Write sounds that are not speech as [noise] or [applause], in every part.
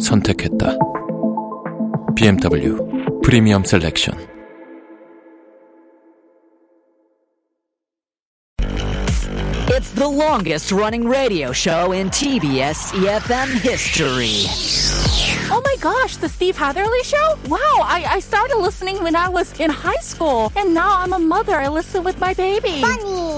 선택했다. BMW 프리미엄 셀렉션. It's the longest running radio show in TBS EFM E history. Oh my gosh, the Steve Hatherley show? Wow, I, I started listening when I was in high school, and now I'm a mother. I listen with my baby. funny, hilarious,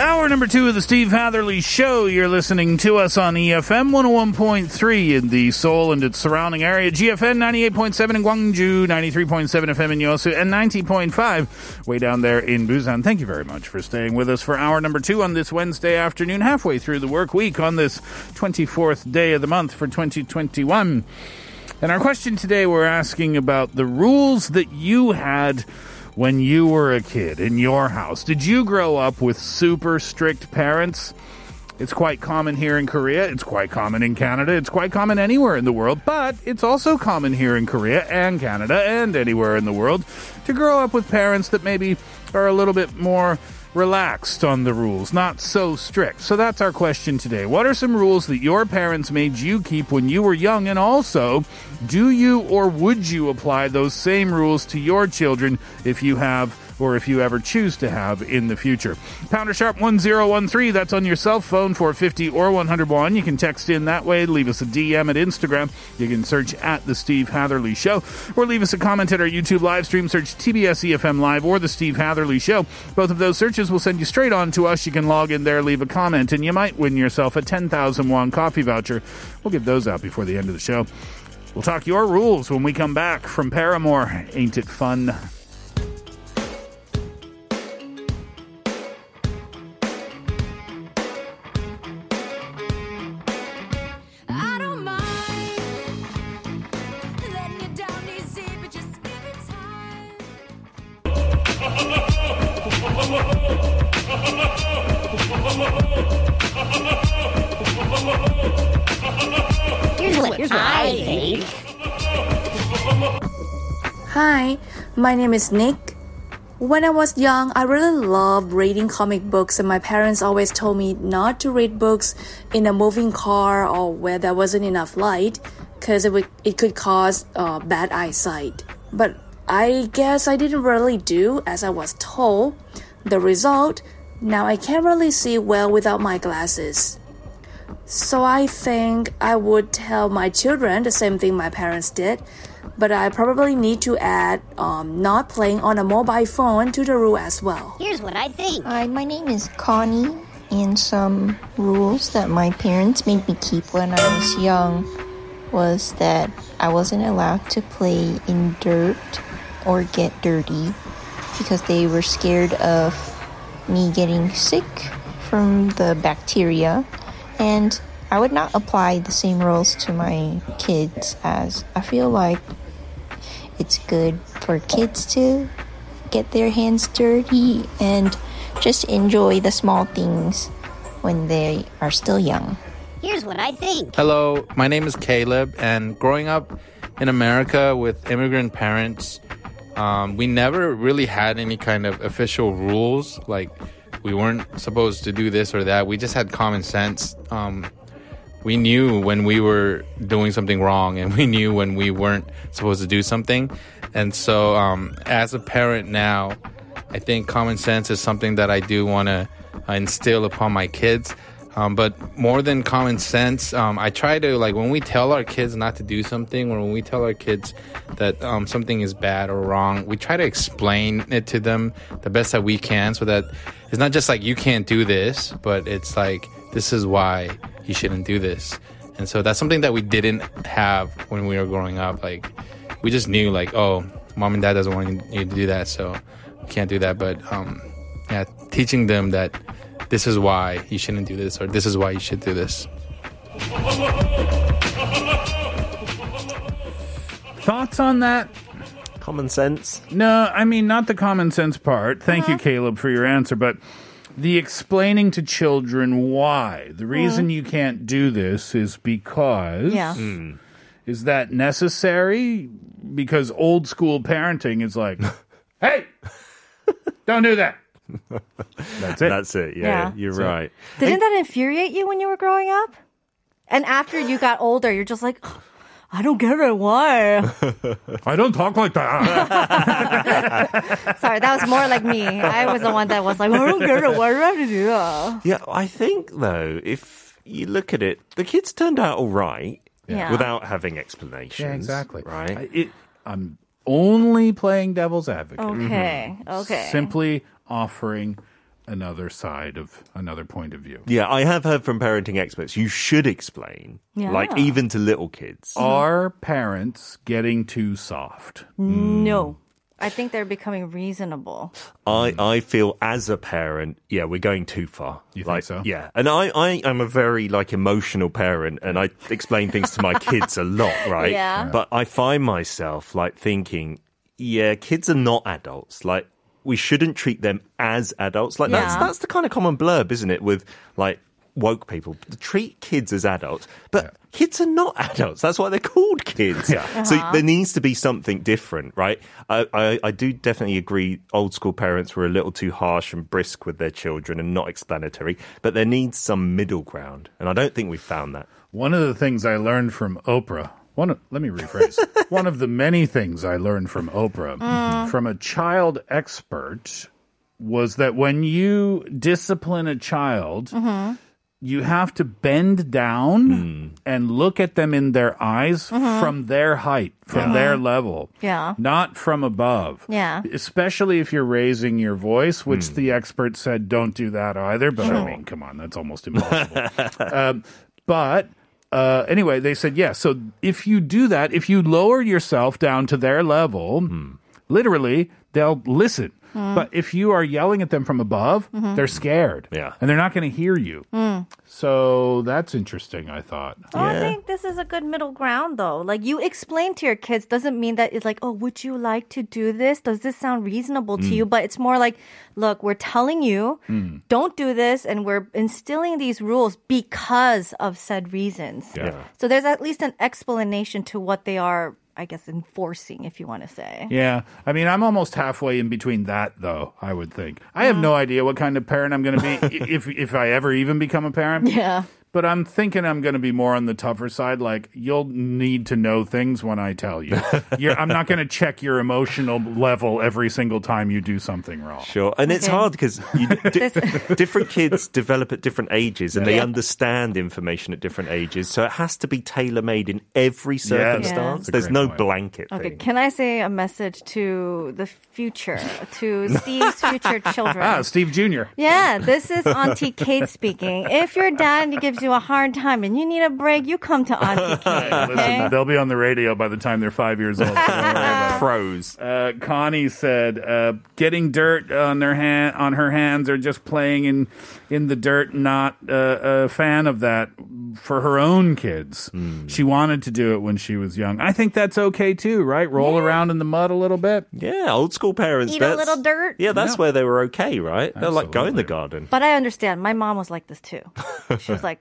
Hour number two of the Steve Hatherley Show. You're listening to us on EFM 101.3 in the Seoul and its surrounding area, GFN 98.7 in Gwangju, 93.7 FM in Yosu, and 90.5 way down there in Busan. Thank you very much for staying with us for hour number two on this Wednesday afternoon, halfway through the work week on this 24th day of the month for 2021. And our question today, we're asking about the rules that you had when you were a kid in your house. Did you grow up with super strict parents? It's quite common here in Korea. It's quite common in Canada. It's quite common anywhere in the world. But it's also common here in Korea and Canada and anywhere in the world to grow up with parents that maybe are a little bit more relaxed on the rules, not so strict. So that's our question today. What are some rules that your parents made you keep when you were young? And also, do you or would you apply those same rules to your children if you have or if you ever choose to have in the future? Pounder Sharp 1013, that's on your cell phone for 50 or 101. You can text in that way, leave us a DM at Instagram. You can search at The Steve Hatherley Show or leave us a comment at our YouTube live stream. Search TBS EFM Live or The Steve Hatherley Show. Both of those searches will send you straight on to us. You can log in there, leave a comment, and you might win yourself a 10,000 won coffee voucher. We'll give those out before the end of the show. We'll talk your rules when we come back from Paramore. Ain't it fun? Here's what, here's what I think. Hi, my name is Nick. When I was young, I really loved reading comic books, and my parents always told me not to read books in a moving car or where there wasn't enough light, because it would it could cause uh, bad eyesight. But I guess I didn't really do as I was told. The result, now I can't really see well without my glasses. So I think I would tell my children the same thing my parents did, but I probably need to add um, not playing on a mobile phone to the rule as well. Here's what I think. Hi, my name is Connie, and some rules that my parents made me keep when I was young was that I wasn't allowed to play in dirt or get dirty because they were scared of me getting sick from the bacteria and I would not apply the same rules to my kids as I feel like it's good for kids to get their hands dirty and just enjoy the small things when they are still young. Here's what I think. Hello, my name is Caleb, and growing up in America with immigrant parents, um, we never really had any kind of official rules. Like, we weren't supposed to do this or that. We just had common sense. Um, we knew when we were doing something wrong, and we knew when we weren't supposed to do something. And so, um, as a parent now, I think common sense is something that I do want to uh, instill upon my kids. Um, but more than common sense, um, I try to like when we tell our kids not to do something, or when we tell our kids that um, something is bad or wrong, we try to explain it to them the best that we can, so that it's not just like you can't do this, but it's like this is why you shouldn't do this. And so that's something that we didn't have when we were growing up. Like we just knew like, oh, mom and dad doesn't want you to do that, so you can't do that. But um, yeah, teaching them that this is why you shouldn't do this or this is why you should do this. Thoughts on that? Common sense? No, I mean, not the common sense part. Thank Uh-huh. you, Caleb, for your answer. But the explaining to children why. The reason you can't do this is because. Yeah. Is that necessary? Because old school parenting is like, [laughs] hey, don't do that. That's it. That's it. Yeah, Yeah. you're So- right. Didn't that infuriate you when you were growing up? And after you got older, you're just like, [gasps] I don't get it. Why? I don't talk like that. [laughs] Sorry, that was more like me. I was the one that was like, I don't get it. Why do I have to do that? Yeah, I think though, if you look at it, the kids turned out all right Yeah. without having explanations. Yeah, exactly. Right. I- it- I'm only playing devil's advocate. Okay. Mm-hmm. Okay. Simply offering another side of another point of view. Yeah, I have heard from parenting experts you should explain, Yeah. like even to little kids. Uh-huh. Are parents getting too soft? No. Hmm. I think they're becoming reasonable. I, I feel as a parent, yeah, we're going too far. You think so? Yeah, and I, I am a very like emotional parent, and I explain things to my [laughs] kids a lot, right? Yeah. But I find myself like thinking, yeah, kids are not adults. Like we shouldn't treat them as adults. Like that's Yeah. that's the kind of common blurb, isn't it? With like woke people treat kids as adults, but kids are not [laughs] adults. That's why they're called kids. Yeah. So Uh-huh. there needs to be something different, right? I, I, I do definitely agree. Old school parents were a little too harsh and brisk with their children and not explanatory, but there needs some middle ground, and I don't think we've found that. One of the things I learned from Oprah. One of, let me rephrase. [laughs] one of the many things I learned from Oprah mm. from a child expert was that when you discipline a child, mm-hmm. you have to bend down mm. and look at them in their eyes mm-hmm. from their height, from their level, Yeah. not from above. Yeah. Especially if you're raising your voice, which mm. the expert said don't do that either. But I mean, come on, that's almost impossible. [laughs] um, but uh, anyway, they said, yeah. So if you do that, if you lower yourself down to their level, literally, they'll listen. Mm. But if you are yelling at them from above, mm-hmm. they're scared. Yeah. And they're not going to hear you. Mm. So that's interesting, I thought. I think this is a good middle ground, though. Like you explain to your kids doesn't mean that it's like, oh, would you like to do this? Does this sound reasonable to mm. you? But it's more like, look, we're telling you, don't do this, and we're instilling these rules because of said reasons. Yeah. So there's at least an explanation to what they are, I guess, enforcing, if you want to say. Yeah. I mean, I'm almost halfway in between that, though, I would think. I have no idea what kind of parent I'm going to be [laughs] if, if I ever even become a parent. Yeah. But I'm thinking I'm going to be more on the tougher side. Like, you'll need to know things when I tell you. [laughs] You're, I'm not going to check your emotional level every single time you do something wrong. Sure, and it's hard because di- [laughs] different kids develop at different ages and they understand information at different ages. So it has to be tailor made in every circumstance. That's a There's no point. blanket Okay, thing. can I say a message to the future, to [laughs] Steve's future children? Ah, Steve Jr. Yeah, this is Auntie Kate speaking. If your dad gives you a hard time and you need a break, you come to Auntie [laughs] Kate. Okay? Listen, they'll be on the radio by the time they're five years old. so don't worry about it. [laughs] Pros. Uh, Connie said, uh, "Getting dirt on their hand on her hands or just playing in in the dirt. Not uh, a fan of that for her own kids. She wanted to do it when she was young. I think that's okay too, right? Roll around in the mud a little bit. Yeah, old school parents. Eat a little dirt. Yeah, that's Yeah. where they were okay, right? They're like go in the garden. But I understand. My mom was like this too. She was [laughs] like,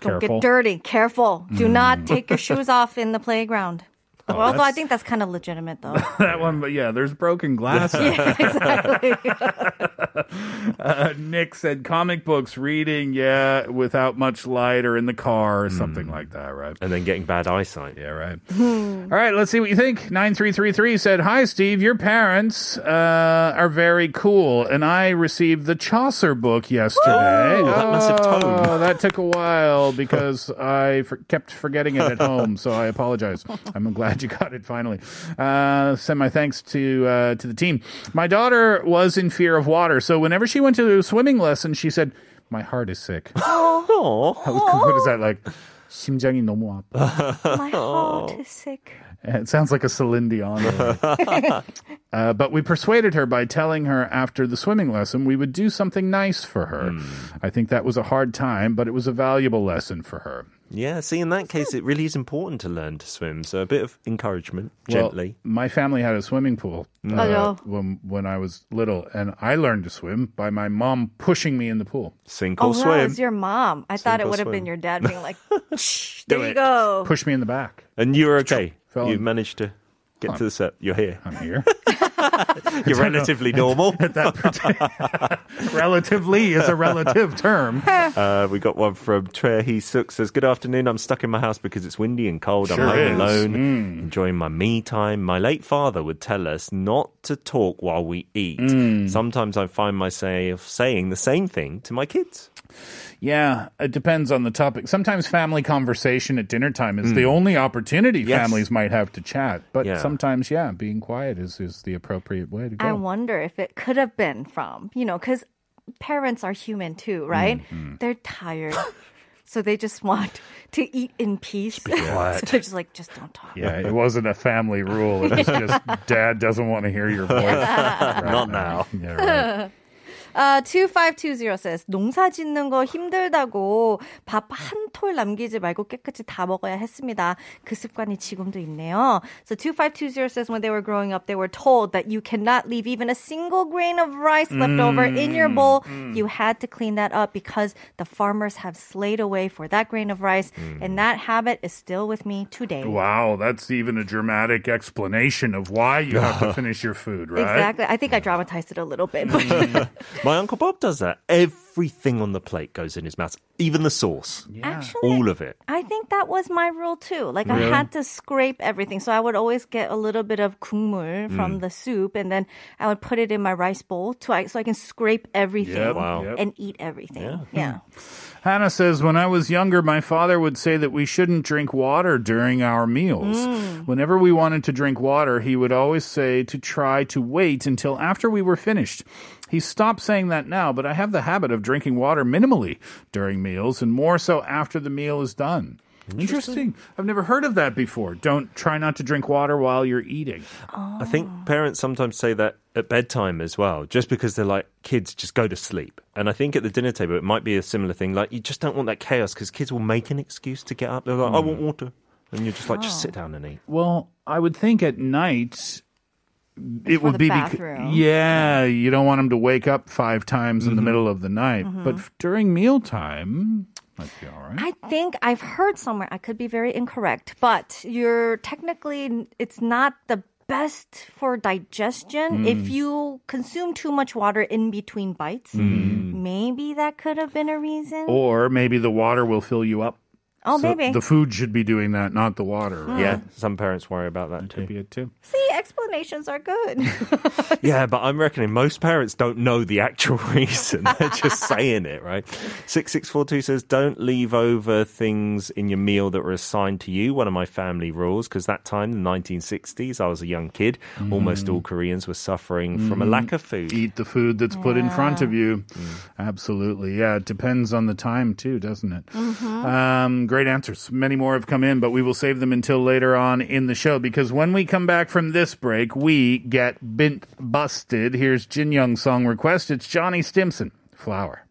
"Don't Careful. get dirty. Careful. Do not take your shoes off in the playground." Well, although I think that's kind of legitimate, though. [laughs] that one, but yeah, there's broken glass. yeah, [laughs] exactly. uh, Nick said comic books reading, yeah, without much light or in the car or something like that, right? And then getting bad eyesight. Yeah, right. All right, let's see what you think. 9333 said, Hi, Steve. Your parents uh, are very cool, and I received the Chaucer book yesterday. Ooh, that must have Oh, that took a while because I for- kept forgetting it at home, so I apologize. [laughs] I'm glad you got it finally. Uh, send my thanks to uh, to the team. My daughter was in fear of water, so whenever she went to a swimming lesson, she said, "My heart is sick." what [laughs] [laughs] is that like? 심장이 너무 아파. [laughs] My heart is sick. It sounds like a Celine Dion. uh, but we persuaded her by telling her after the swimming lesson we would do something nice for her. I think that was a hard time, but it was a valuable lesson for her. Yeah, see, in that case, it really is important to learn to swim. So a bit of encouragement, gently. Well, gently. my family had a swimming pool uh, Oh. when when I was little, and I learned to swim by my mom pushing me in the pool. Sink Oh, or that swim. was your mom. I thought it or would have been your dad being like, [laughs] Shh, there you it. go. Push me in the back. And you were okay. You in. managed to get to the set. You're here. I'm here. [laughs] You're relatively normal. [laughs] that [laughs] Relatively is a relative term. Uh, we got one from Tre He Suk says, Good afternoon. I'm stuck in my house because it's windy and cold. Sure I'm home is. alone, Mm. enjoying my me time. My late father would tell us not to talk while we eat. Mm. Sometimes I find myself saying the same thing to my kids. Yeah, it depends on the topic. Sometimes family conversation at dinner time is the Mm. only opportunity Yes. families might have to chat. But Yeah. sometimes, yeah, being quiet is, is the appropriate way to go. I wonder if it could have been from, you know, because parents are human too, right? Mm-hmm. They're tired. [laughs] so they just want to eat in peace. [laughs] quiet. so they're just like, just don't talk. yeah, it wasn't a family rule. It was [laughs] just dad doesn't want to hear your voice. Right Not now. Yeah, right. Uh, 2520 says, 농사 짓는 거 힘들다고 밥 한 톨 남기지 말고 깨끗이 다 먹어야 했습니다. 그 습관이 지금도 있네요. So 2520 says when they were growing up, they were told that you cannot leave even a single grain of rice left over in your bowl. You had to clean that up because the farmers have slayed away for that grain of rice. And that habit is still with me today. Wow, that's even a dramatic explanation of why you have to [laughs] finish your food, right? Exactly. I think I dramatized it a little bit. [laughs] [laughs] But My Uncle Bob does that. Everything on the plate goes in his mouth, even the sauce. Actually, All of it. I think that was my rule too. Like Really? I had to scrape everything. So I would always get a little bit of 국물 from Mm. the soup and then I would put it in my rice bowl to, so I can scrape everything Yep, Wow. yep. and eat everything. Yeah. Hannah says, When I was younger, my father would say that we shouldn't drink water during our meals. Mm. Whenever we wanted to drink water, he would always say to try to wait until after we were finished. He stopped saying that now, but I have the habit of drinking water minimally during meals and more so after the meal is done. Interesting. I've never heard of that before. Don't try not to drink water while you're eating. I think ah. parents sometimes say that at bedtime as well, just because they're like, kids, just go to sleep. And I think at the dinner table, it might be a similar thing. Like, you just don't want that chaos because kids will make an excuse to get up. They're like, I hmm. want water. And you're just like, just ah. sit down and eat. Well, I would think at night it would the be bec- bathroom. yeah, you don't want them to wake up five times in the Mm-hmm. middle of the night. But f- during mealtime, might be all right. I think I've heard somewhere, I could be very incorrect, but you're technically, it's not the best for digestion Mm. if you consume too much water in between bites. Maybe that could have been a reason. Or maybe the water will fill you up. Oh, So maybe. The food should be doing that, not the water. Right? Yeah, some parents worry about that too. Could be it too. See, explanations are good. [laughs] Yeah, but I'm reckoning most parents don't know the actual [laughs] reason. They're just saying it, right? 6642 says, don't leave over things in your meal that were assigned to you. One of my family rules, because that time, the 1960s, I was a young kid. Mm. Almost all Koreans were suffering from a mm-hmm. lack of food. Eat the food that's put in front of you. Mm. Absolutely. Yeah, it depends on the time too, doesn't it? Mm-hmm. Um, great answers. Many more have come in, but we will save them until later on in the show because when we come back from this break, we get bint busted. Here's Jin Young's song request. It's Johnny Stimson, Flower.